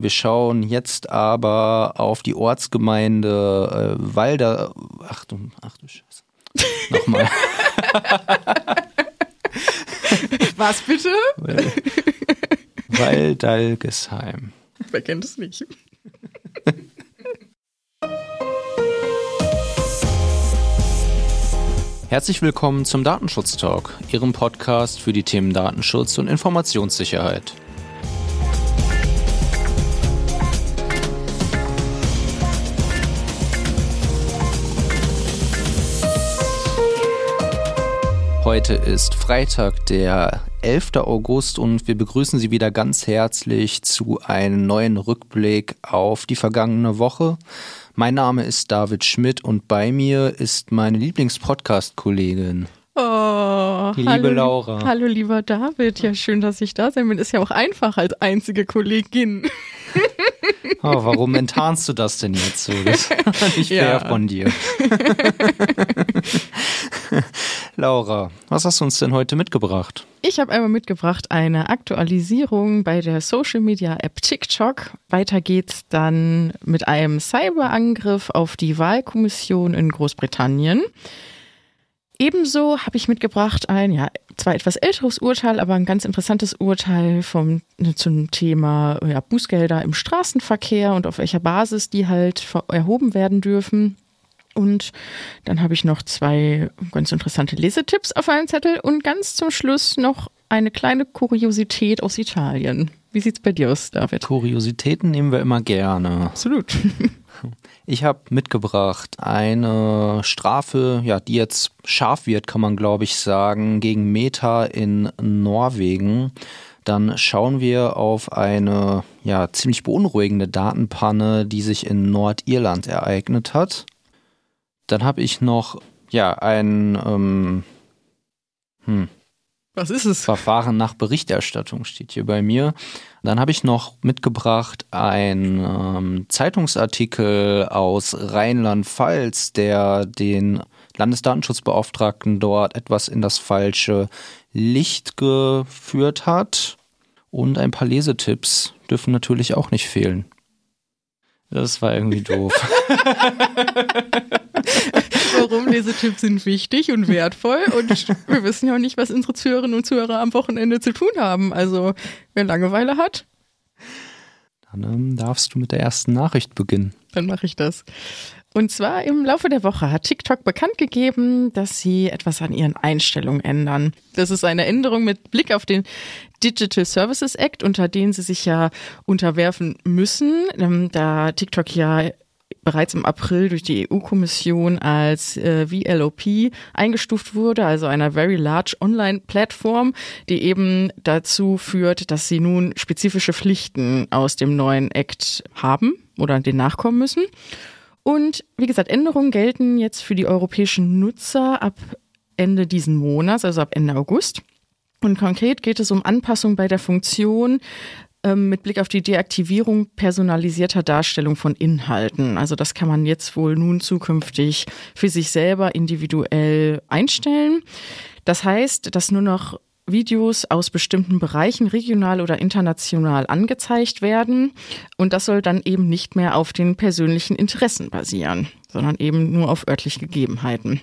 Wir schauen jetzt aber auf die Ortsgemeinde äh, Walder. Ach du, ach du Scheiße. Nochmal. Was bitte? Waldalgesheim. Wer kennt es nicht? Herzlich willkommen zum Datenschutz Talk, Ihrem Podcast für die Themen Datenschutz und Informationssicherheit. Heute ist Freitag, der 11. August und wir begrüßen Sie wieder ganz herzlich zu einem neuen Rückblick auf die vergangene Woche. Mein Name ist David Schmidt und bei mir ist meine Lieblingspodcast-Kollegin. Oh, liebe hallo, Laura. Hallo, lieber David. Ja, schön, dass ich da sein bin. Ist ja auch einfach als einzige Kollegin. Oh, warum enttarnst du das denn jetzt so? Das ist nicht Ja. fair von dir. Laura, was hast du uns denn heute mitgebracht? Ich habe einmal mitgebracht eine Aktualisierung bei der Social Media App TikTok. Weiter geht's dann mit einem Cyberangriff auf die Wahlkommission in Großbritannien. Ebenso habe ich mitgebracht ein, ja, zwar etwas älteres Urteil, aber ein ganz interessantes Urteil vom, zum Thema ja, Bußgelder im Straßenverkehr und auf welcher Basis die halt erhoben werden dürfen. Und dann habe ich noch zwei ganz interessante Lesetipps auf einem Zettel und ganz zum Schluss noch eine kleine Kuriosität aus Italien. Wie sieht's bei dir aus, David? Kuriositäten nehmen wir immer gerne. Absolut. Ich habe mitgebracht eine Strafe, ja, die jetzt scharf wird, kann man glaube ich sagen, gegen Meta in Norwegen. Dann schauen wir auf eine ja ziemlich beunruhigende Datenpanne, die sich in Nordirland ereignet hat. Dann habe ich noch ja ein ähm, hm, Was ist es? Verfahren nach Berichterstattung steht hier bei mir. Dann habe ich noch mitgebracht einen ähm, Zeitungsartikel aus Rheinland-Pfalz, der den Landesdatenschutzbeauftragten dort etwas in das falsche Licht geführt hat. Und ein paar Lesetipps dürfen natürlich auch nicht fehlen. Das war irgendwie doof. Warum Lesetipps sind wichtig und wertvoll und wir wissen ja auch nicht, was unsere Zuhörerinnen und Zuhörer am Wochenende zu tun haben. Also wer Langeweile hat, Dann ähm, darfst du mit der ersten Nachricht beginnen. dann mache ich das. Und zwar im Laufe der Woche hat TikTok bekannt gegeben, dass sie etwas an ihren Einstellungen ändern. Das ist eine Änderung mit Blick auf den Digital Services Act, unter den sie sich ja unterwerfen müssen, ähm, da TikTok ja bereits im April durch die EU-Kommission als äh, VLOP eingestuft wurde, also einer Very Large Online-Plattform, die eben dazu führt, dass sie nun spezifische Pflichten aus dem neuen Act haben oder den nachkommen müssen. Und wie gesagt, Änderungen gelten jetzt für die europäischen Nutzer ab Ende diesen Monats, also ab Ende August. Und konkret geht es um Anpassung bei der Funktion mit Blick auf die Deaktivierung personalisierter Darstellung von Inhalten. Also das kann man jetzt wohl nun zukünftig für sich selber individuell einstellen. Das heißt, dass nur noch Videos aus bestimmten Bereichen regional oder international angezeigt werden. Und das soll dann eben nicht mehr auf den persönlichen Interessen basieren, sondern eben nur auf örtliche Gegebenheiten.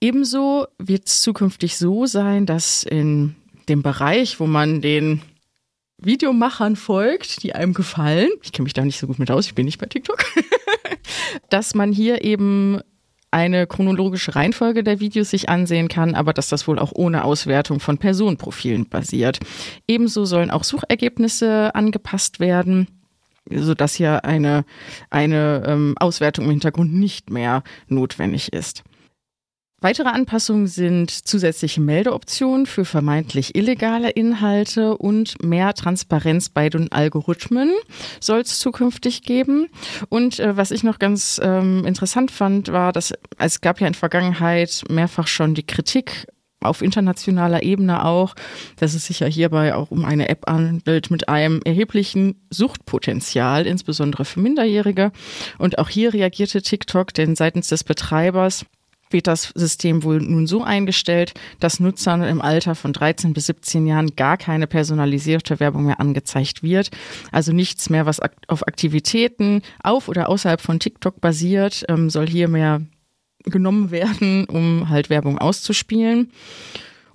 Ebenso wird es zukünftig so sein, dass in dem Bereich, wo man den Videomachern folgt, die einem gefallen, ich kenne mich da nicht so gut mit aus, ich bin nicht bei TikTok, dass man hier eben eine chronologische Reihenfolge der Videos sich ansehen kann, aber dass das wohl auch ohne Auswertung von Personenprofilen basiert. Ebenso sollen auch Suchergebnisse angepasst werden, sodass hier eine, eine ähm, Auswertung im Hintergrund nicht mehr notwendig ist. Weitere Anpassungen sind zusätzliche Meldeoptionen für vermeintlich illegale Inhalte und mehr Transparenz bei den Algorithmen soll es zukünftig geben. Und äh, was ich noch ganz ähm, interessant fand, war, dass es gab ja in Vergangenheit mehrfach schon die Kritik auf internationaler Ebene auch, dass es sich ja hierbei auch um eine App handelt mit einem erheblichen Suchtpotenzial, insbesondere für Minderjährige. Und auch hier reagierte TikTok, denn seitens des Betreibers wird das System wohl nun so eingestellt, dass Nutzern im Alter von 13 bis 17 Jahren gar keine personalisierte Werbung mehr angezeigt wird. Also nichts mehr, was auf Aktivitäten auf oder außerhalb von TikTok basiert, ähm, soll hier mehr genommen werden, um halt Werbung auszuspielen.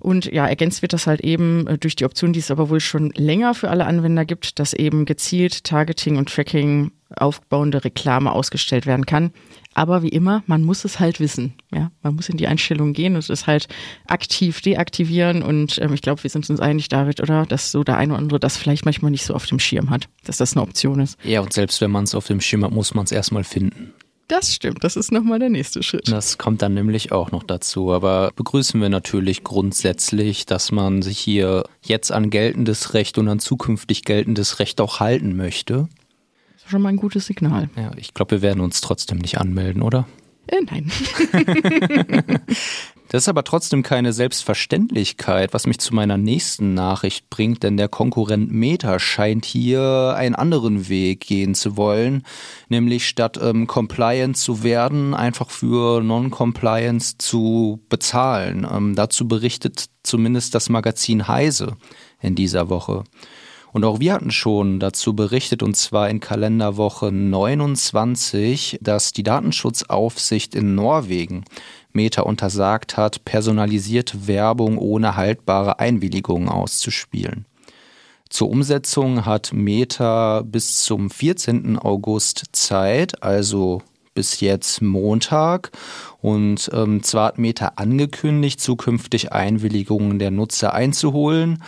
Und ja, ergänzt wird das halt eben äh, durch die Option, die es aber wohl schon länger für alle Anwender gibt, dass eben gezielt Targeting und Tracking aufbauende Reklame ausgestellt werden kann. Aber wie immer, man muss es halt wissen. Ja, man muss in die Einstellungen gehen und es halt aktiv deaktivieren. Und ähm, ich glaube, wir sind uns einig, David, oder? Dass so der eine oder andere das vielleicht manchmal nicht so auf dem Schirm hat, dass das eine Option ist. Ja, und selbst wenn man es auf dem Schirm hat, muss man es erstmal finden. Das stimmt, das ist nochmal der nächste Schritt. Das kommt dann nämlich auch noch dazu. Aber begrüßen wir natürlich grundsätzlich, dass man sich hier jetzt an geltendes Recht und an zukünftig geltendes Recht auch halten möchte. Schon mal ein gutes Signal. Ja, ich glaube, wir werden uns trotzdem nicht anmelden, oder? Äh, nein. Das ist aber trotzdem keine Selbstverständlichkeit, was mich zu meiner nächsten Nachricht bringt, denn der Konkurrent Meta scheint hier einen anderen Weg gehen zu wollen, nämlich statt ähm, compliant zu werden, einfach für Non-Compliance zu bezahlen. Ähm, dazu berichtet zumindest das Magazin Heise in dieser Woche. Und auch wir hatten schon dazu berichtet, und zwar in Kalenderwoche 29, dass die Datenschutzaufsicht in Norwegen Meta untersagt hat, personalisierte Werbung ohne haltbare Einwilligung auszuspielen. Zur Umsetzung hat Meta bis zum 14. August Zeit, also bis jetzt Montag. Und ähm, zwar hat Meta angekündigt, zukünftig Einwilligungen der Nutzer einzuholen,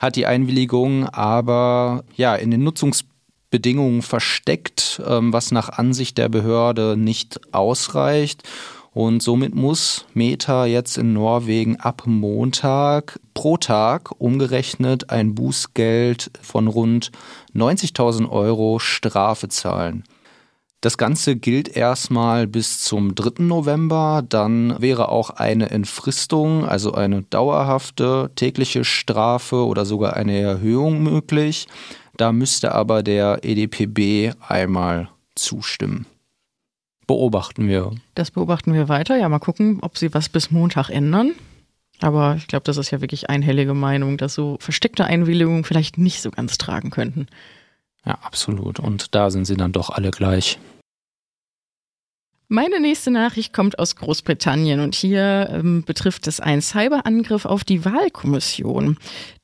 hat die Einwilligung aber ja in den Nutzungsbedingungen versteckt, ähm, was nach Ansicht der Behörde nicht ausreicht. Und somit muss Meta jetzt in Norwegen ab Montag pro Tag umgerechnet ein Bußgeld von rund 90.000 Euro Strafe zahlen. Das Ganze gilt erstmal bis zum 3. November. Dann wäre auch eine Entfristung, also eine dauerhafte tägliche Strafe oder sogar eine Erhöhung möglich. Da müsste aber der EDPB einmal zustimmen beobachten wir. Das beobachten wir weiter. Ja, mal gucken, ob sie was bis Montag ändern. Aber ich glaube, das ist ja wirklich einhellige Meinung, dass so versteckte Einwilligungen vielleicht nicht so ganz tragen könnten. Ja, absolut. Und da sind sie dann doch alle gleich. Meine nächste Nachricht kommt aus Großbritannien und hier ähm, betrifft es einen Cyberangriff auf die Wahlkommission.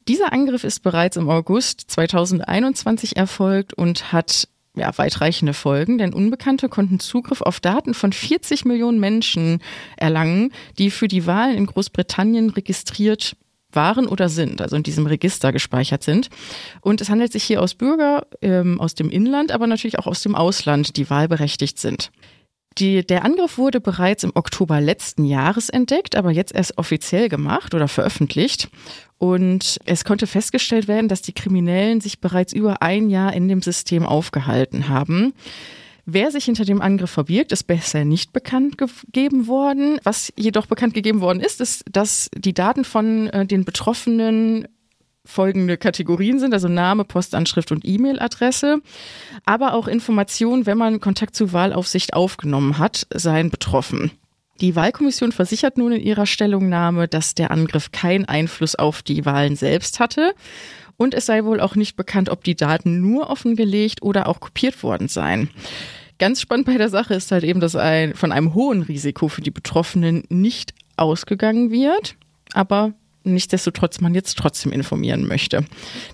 Dieser Angriff ist bereits im August 2021 erfolgt und hat ja, weitreichende Folgen, denn Unbekannte konnten Zugriff auf Daten von 40 Millionen Menschen erlangen, die für die Wahlen in Großbritannien registriert waren oder sind, also in diesem Register gespeichert sind. Und es handelt sich hier aus Bürger ähm, aus dem Inland, aber natürlich auch aus dem Ausland, die wahlberechtigt sind. Die, der Angriff wurde bereits im Oktober letzten Jahres entdeckt, aber jetzt erst offiziell gemacht oder veröffentlicht. Und es konnte festgestellt werden, dass die Kriminellen sich bereits über ein Jahr in dem System aufgehalten haben. Wer sich hinter dem Angriff verbirgt, ist bisher nicht bekannt gegeben worden. Was jedoch bekannt gegeben worden ist, ist, dass die Daten von äh, den Betroffenen folgende Kategorien sind, also Name, Postanschrift und E-Mail-Adresse, aber auch Informationen, wenn man Kontakt zur Wahlaufsicht aufgenommen hat, seien betroffen. Die Wahlkommission versichert nun in ihrer Stellungnahme, dass der Angriff keinen Einfluss auf die Wahlen selbst hatte. Und es sei wohl auch nicht bekannt, ob die Daten nur offengelegt oder auch kopiert worden seien. Ganz spannend bei der Sache ist halt eben, dass ein, von einem hohen Risiko für die Betroffenen nicht ausgegangen wird. Aber nichtsdestotrotz man jetzt trotzdem informieren möchte.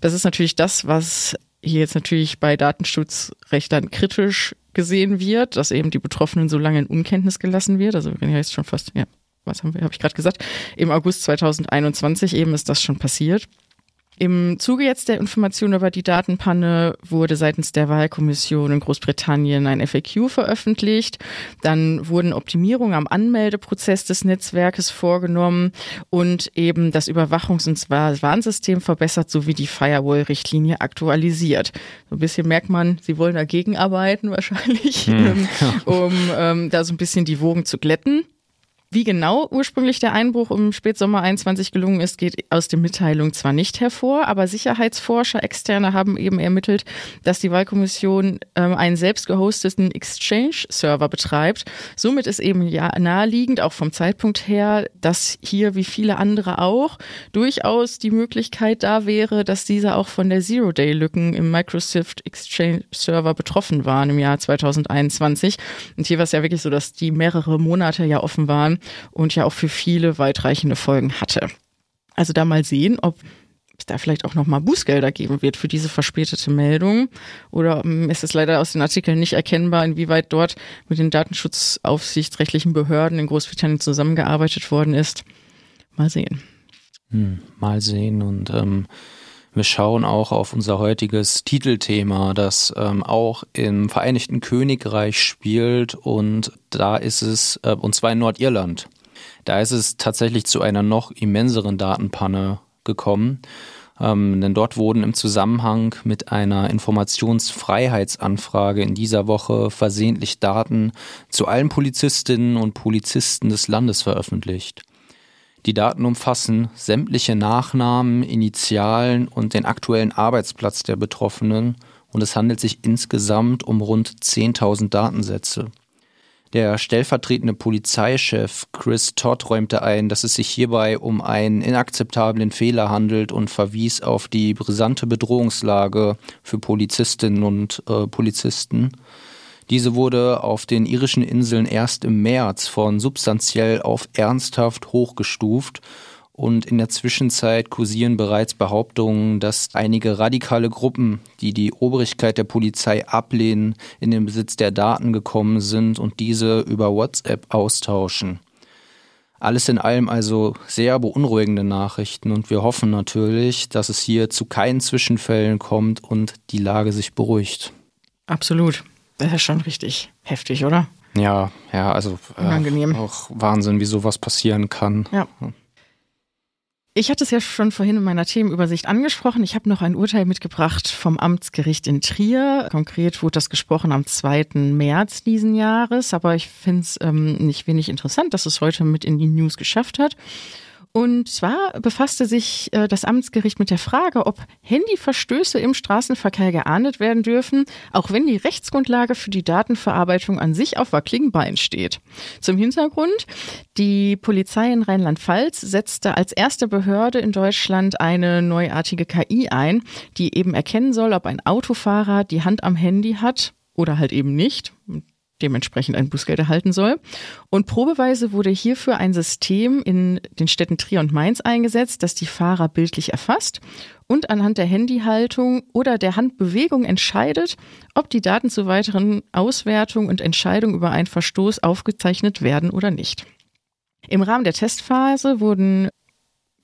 Das ist natürlich das, was hier jetzt natürlich bei Datenschutzrechtlern kritisch gesehen wird, dass eben die Betroffenen so lange in Unkenntnis gelassen wird. Also wenn ja jetzt schon fast, ja, was haben wir, habe ich gerade gesagt, im August 2021 eben ist das schon passiert. Im Zuge jetzt der Information über die Datenpanne wurde seitens der Wahlkommission in Großbritannien ein FAQ veröffentlicht. Dann wurden Optimierungen am Anmeldeprozess des Netzwerkes vorgenommen und eben das Überwachungs- und Warnsystem verbessert sowie die Firewall-Richtlinie aktualisiert. So ein bisschen merkt man, sie wollen dagegen arbeiten wahrscheinlich, hm. um ähm, da so ein bisschen die Wogen zu glätten. Wie genau ursprünglich der Einbruch im Spätsommer 21 gelungen ist, geht aus der Mitteilung zwar nicht hervor, aber Sicherheitsforscher, Externe haben eben ermittelt, dass die Wahlkommission ähm, einen selbst gehosteten Exchange-Server betreibt. Somit ist eben ja naheliegend, auch vom Zeitpunkt her, dass hier wie viele andere auch durchaus die Möglichkeit da wäre, dass diese auch von der Zero-Day-Lücken im Microsoft Exchange-Server betroffen waren im Jahr 2021. Und hier war es ja wirklich so, dass die mehrere Monate ja offen waren und ja auch für viele weitreichende Folgen hatte. Also da mal sehen, ob es da vielleicht auch nochmal Bußgelder geben wird für diese verspätete Meldung. Oder ähm, ist es leider aus den Artikeln nicht erkennbar, inwieweit dort mit den datenschutzaufsichtsrechtlichen Behörden in Großbritannien zusammengearbeitet worden ist. Mal sehen. Hm, mal sehen und ähm, wir schauen auch auf unser heutiges Titelthema, das ähm, auch im Vereinigten Königreich spielt und da ist es, äh, und zwar in Nordirland. Da ist es tatsächlich zu einer noch immenseren Datenpanne gekommen. Ähm, denn dort wurden im Zusammenhang mit einer Informationsfreiheitsanfrage in dieser Woche versehentlich Daten zu allen Polizistinnen und Polizisten des Landes veröffentlicht. Die Daten umfassen sämtliche Nachnamen, Initialen und den aktuellen Arbeitsplatz der Betroffenen und es handelt sich insgesamt um rund 10.000 Datensätze. Der stellvertretende Polizeichef Chris Todd räumte ein, dass es sich hierbei um einen inakzeptablen Fehler handelt und verwies auf die brisante Bedrohungslage für Polizistinnen und äh, Polizisten. Diese wurde auf den irischen Inseln erst im März von substanziell auf ernsthaft hochgestuft und in der Zwischenzeit kursieren bereits Behauptungen, dass einige radikale Gruppen, die die Obrigkeit der Polizei ablehnen, in den Besitz der Daten gekommen sind und diese über WhatsApp austauschen. Alles in allem also sehr beunruhigende Nachrichten und wir hoffen natürlich, dass es hier zu keinen Zwischenfällen kommt und die Lage sich beruhigt. Absolut. Das ist schon richtig heftig, oder? Ja, ja, also äh, auch Wahnsinn, wie sowas passieren kann. Ja. Ich hatte es ja schon vorhin in meiner Themenübersicht angesprochen. Ich habe noch ein Urteil mitgebracht vom Amtsgericht in Trier. Konkret wurde das gesprochen am 2. März diesen Jahres. Aber ich finde es ähm, nicht wenig interessant, dass es heute mit in die News geschafft hat. Und zwar befasste sich äh, das Amtsgericht mit der Frage, ob Handyverstöße im Straßenverkehr geahndet werden dürfen, auch wenn die Rechtsgrundlage für die Datenverarbeitung an sich auf wackeligen Beinen steht. Zum Hintergrund, die Polizei in Rheinland-Pfalz setzte als erste Behörde in Deutschland eine neuartige KI ein, die eben erkennen soll, ob ein Autofahrer die Hand am Handy hat oder halt eben nicht dementsprechend ein Bußgeld erhalten soll. Und probeweise wurde hierfür ein System in den Städten Trier und Mainz eingesetzt, das die Fahrer bildlich erfasst und anhand der Handyhaltung oder der Handbewegung entscheidet, ob die Daten zur weiteren Auswertung und Entscheidung über einen Verstoß aufgezeichnet werden oder nicht. Im Rahmen der Testphase wurden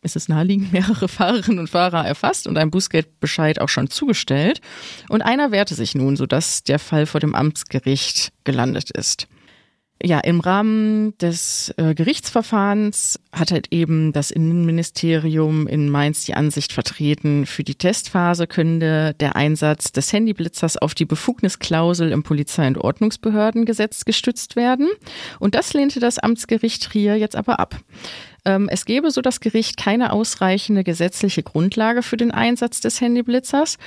ist es naheliegend, mehrere Fahrerinnen und Fahrer erfasst und ein Bußgeldbescheid auch schon zugestellt. Und einer wehrte sich nun, sodass der Fall vor dem Amtsgericht gelandet ist. Ja, im Rahmen des äh, Gerichtsverfahrens hat halt eben das Innenministerium in Mainz die Ansicht vertreten, für die Testphase könnte der Einsatz des Handyblitzers auf die Befugnisklausel im Polizei- und Ordnungsbehördengesetz gestützt werden. Und das lehnte das Amtsgericht Trier jetzt aber ab. Ähm, es gäbe, so das Gericht, keine ausreichende gesetzliche Grundlage für den Einsatz des Handyblitzers.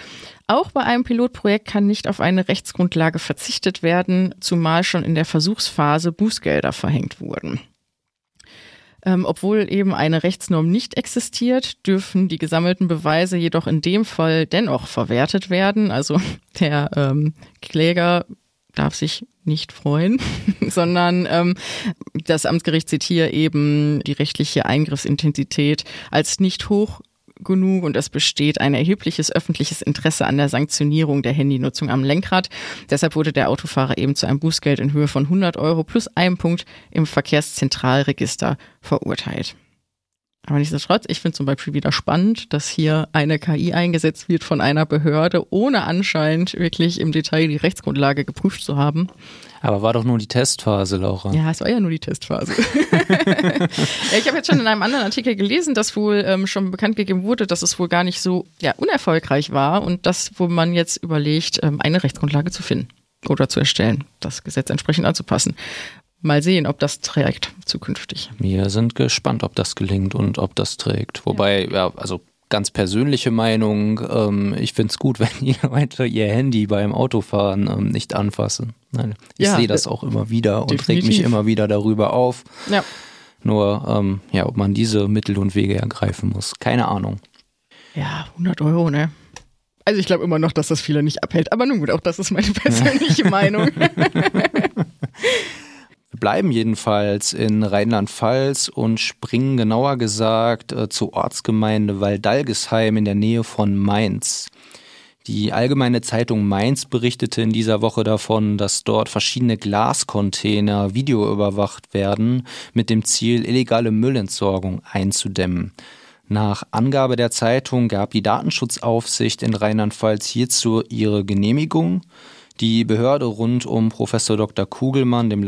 Auch bei einem Pilotprojekt kann nicht auf eine Rechtsgrundlage verzichtet werden, zumal schon in der Versuchsphase Bußgelder verhängt wurden. Ähm, obwohl eben eine Rechtsnorm nicht existiert, dürfen die gesammelten Beweise jedoch in dem Fall dennoch verwertet werden. Also der ähm, Kläger darf sich nicht freuen, sondern ähm, das Amtsgericht sieht hier eben die rechtliche Eingriffsintensität als nicht hoch genug und es besteht ein erhebliches öffentliches Interesse an der Sanktionierung der Handynutzung am Lenkrad. Deshalb wurde der Autofahrer eben zu einem Bußgeld in Höhe von 100 Euro plus einem Punkt im Verkehrszentralregister verurteilt. Aber nichtsdestotrotz, ich finde zum Beispiel wieder spannend, dass hier eine KI eingesetzt wird von einer Behörde, ohne anscheinend wirklich im Detail die Rechtsgrundlage geprüft zu haben. Aber war doch nur die Testphase, Laura. Ja, es war ja nur die Testphase. ich habe jetzt schon in einem anderen Artikel gelesen, dass wohl ähm, schon bekannt gegeben wurde, dass es wohl gar nicht so ja, unerfolgreich war und dass, wo man jetzt überlegt, ähm, eine Rechtsgrundlage zu finden oder zu erstellen, das Gesetz entsprechend anzupassen. Mal sehen, ob das trägt zukünftig. Wir sind gespannt, ob das gelingt und ob das trägt. Wobei, ja, ja also ganz persönliche Meinung, ähm, ich finde es gut, wenn die Leute ihr Handy beim Autofahren ähm, nicht anfassen. Nein, ich ja, sehe das auch immer wieder und definitiv. reg mich immer wieder darüber auf. Ja. Nur, ähm, ja, ob man diese Mittel und Wege ergreifen muss, keine Ahnung. Ja, 100 Euro, ne? Also ich glaube immer noch, dass das viele nicht abhält. Aber nun gut, auch das ist meine persönliche Meinung. Bleiben jedenfalls in Rheinland-Pfalz und springen genauer gesagt äh, zur Ortsgemeinde Waldalgesheim in der Nähe von Mainz. Die Allgemeine Zeitung Mainz berichtete in dieser Woche davon, dass dort verschiedene Glascontainer videoüberwacht werden, mit dem Ziel, illegale Müllentsorgung einzudämmen. Nach Angabe der Zeitung gab die Datenschutzaufsicht in Rheinland-Pfalz hierzu ihre Genehmigung. Die Behörde rund um Professor Dr. Kugelmann, dem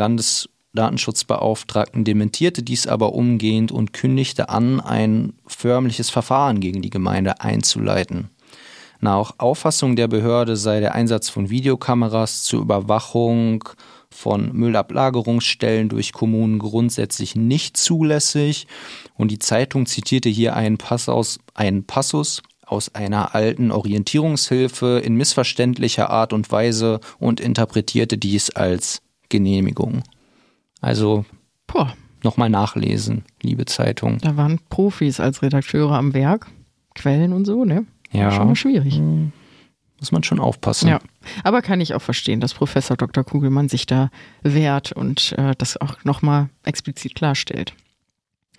Landesdatenschutzbeauftragten, dementierte dies aber umgehend und kündigte an, ein förmliches Verfahren gegen die Gemeinde einzuleiten. Nach Auffassung der Behörde sei der Einsatz von Videokameras zur Überwachung von Müllablagerungsstellen durch Kommunen grundsätzlich nicht zulässig. Und die Zeitung zitierte hier einen, Pass aus, einen Passus aus einer alten Orientierungshilfe in missverständlicher Art und Weise und interpretierte dies als Genehmigung. Also nochmal nachlesen, liebe Zeitung. Da waren Profis als Redakteure am Werk, Quellen und so, ne? Ja. Schon mal schwierig. Hm muss man schon aufpassen. Ja, aber kann ich auch verstehen, dass Professor Dr. Kugelmann sich da wehrt und äh, das auch nochmal explizit klarstellt.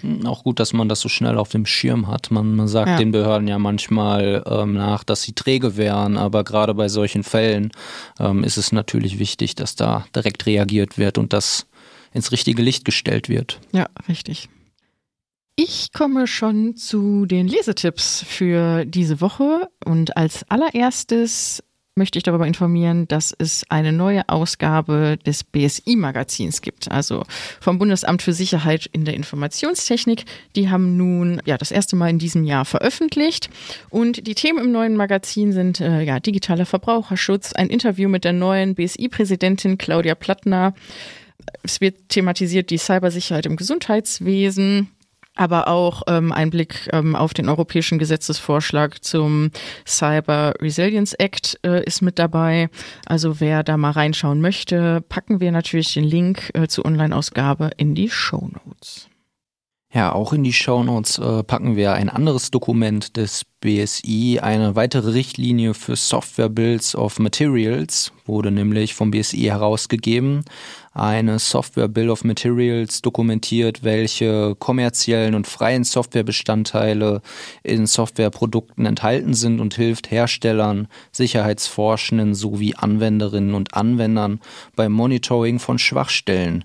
Hm, auch gut, dass man das so schnell auf dem Schirm hat. Man, man sagt ja. den Behörden ja manchmal ähm, nach, dass sie träge wären, aber gerade bei solchen Fällen ähm, ist es natürlich wichtig, dass da direkt reagiert wird und das ins richtige Licht gestellt wird. Ja, richtig. Ich komme schon zu den Lesetipps für diese Woche und als allererstes möchte ich darüber informieren, dass es eine neue Ausgabe des BSI-Magazins gibt, also vom Bundesamt für Sicherheit in der Informationstechnik. Die haben nun ja das erste Mal in diesem Jahr veröffentlicht und die Themen im neuen Magazin sind äh, ja digitaler Verbraucherschutz, ein Interview mit der neuen BSI-Präsidentin Claudia Plattner. Es wird thematisiert die Cybersicherheit im Gesundheitswesen aber auch ähm, ein Blick ähm, auf den europäischen Gesetzesvorschlag zum Cyber Resilience Act äh, ist mit dabei. Also wer da mal reinschauen möchte, packen wir natürlich den Link äh, zur Online-Ausgabe in die Show Notes. Ja, auch in die Shownotes äh, packen wir ein anderes Dokument des BSI. Eine weitere Richtlinie für Software Bills of Materials wurde nämlich vom BSI herausgegeben. Eine Software Bill of Materials dokumentiert, welche kommerziellen und freien Softwarebestandteile in Softwareprodukten enthalten sind und hilft Herstellern, Sicherheitsforschenden sowie Anwenderinnen und Anwendern beim Monitoring von Schwachstellen.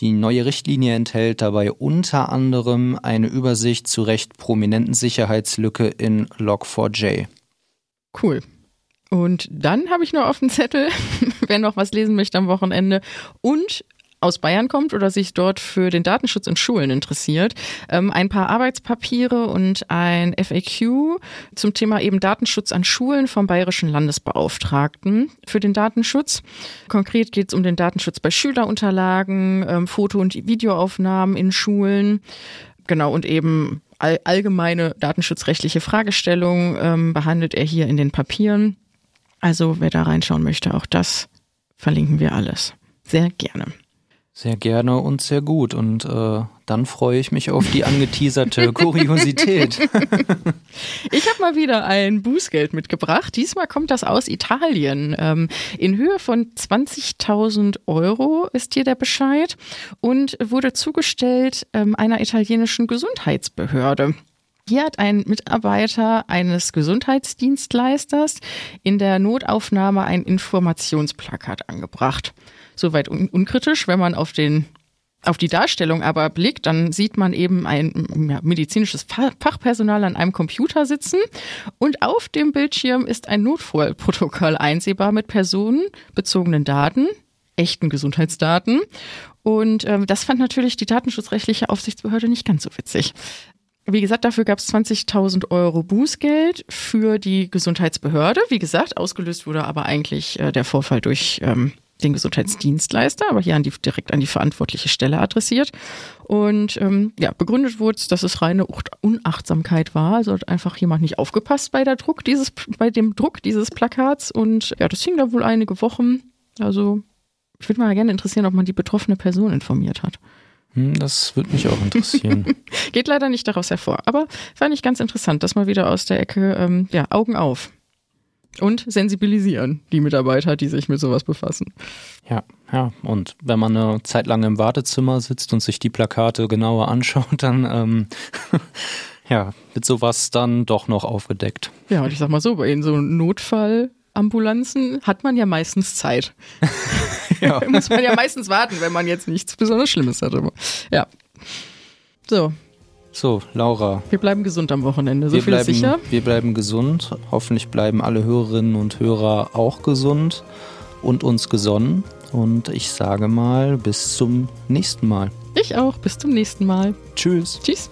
Die neue Richtlinie enthält dabei unter anderem eine Übersicht zu recht prominenten Sicherheitslücke in Log4j. Cool. Und dann habe ich noch auf dem Zettel, wer noch was lesen möchte am Wochenende und aus Bayern kommt oder sich dort für den Datenschutz in Schulen interessiert, ähm, ein paar Arbeitspapiere und ein FAQ zum Thema eben Datenschutz an Schulen vom Bayerischen Landesbeauftragten für den Datenschutz. Konkret geht es um den Datenschutz bei Schülerunterlagen, ähm, Foto- und Videoaufnahmen in Schulen. Genau, und eben all, allgemeine datenschutzrechtliche Fragestellungen ähm, behandelt er hier in den Papieren. Also wer da reinschauen möchte, auch das verlinken wir alles. Sehr gerne. Sehr gerne und sehr gut. Und äh, dann freue ich mich auf die angeteaserte Kuriosität. ich habe mal wieder ein Bußgeld mitgebracht. Diesmal kommt das aus Italien. Ähm, in Höhe von 20.000 Euro ist hier der Bescheid und wurde zugestellt ähm, einer italienischen Gesundheitsbehörde. Hier hat ein Mitarbeiter eines Gesundheitsdienstleisters in der Notaufnahme ein Informationsplakat angebracht soweit un unkritisch. Wenn man auf den auf die Darstellung aber blickt, dann sieht man eben ein ja, medizinisches Fachpersonal an einem Computer sitzen und auf dem Bildschirm ist ein Notfallprotokoll einsehbar mit personenbezogenen Daten, echten Gesundheitsdaten. Und ähm, das fand natürlich die datenschutzrechtliche Aufsichtsbehörde nicht ganz so witzig. Wie gesagt, dafür gab es 20.000 Euro Bußgeld für die Gesundheitsbehörde. Wie gesagt, ausgelöst wurde aber eigentlich äh, der Vorfall durch ähm, den Gesundheitsdienstleister, aber hier an die, direkt an die verantwortliche Stelle adressiert. Und ähm, ja, begründet wurde es, dass es reine Unachtsamkeit war. Also hat einfach jemand nicht aufgepasst bei der Druck dieses, bei dem Druck dieses Plakats. Und ja, das hing da wohl einige Wochen. Also ich würde mal gerne interessieren, ob man die betroffene Person informiert hat. Hm, das würde mich auch interessieren. Geht leider nicht daraus hervor. Aber fand ich ganz interessant, dass mal wieder aus der Ecke, ähm, ja, Augen auf. Und sensibilisieren die Mitarbeiter, die sich mit sowas befassen. Ja, ja. Und wenn man eine Zeit lang im Wartezimmer sitzt und sich die Plakate genauer anschaut, dann ähm, ja, wird sowas dann doch noch aufgedeckt. Ja, und ich sag mal so, in so Notfallambulanzen hat man ja meistens Zeit. ja. Muss man ja meistens warten, wenn man jetzt nichts besonders Schlimmes hat. Ja. So, so, Laura. Wir bleiben gesund am Wochenende, so wir viel bleiben, sicher. Wir bleiben gesund. Hoffentlich bleiben alle Hörerinnen und Hörer auch gesund und uns gesonnen. Und ich sage mal, bis zum nächsten Mal. Ich auch, bis zum nächsten Mal. Tschüss. Tschüss.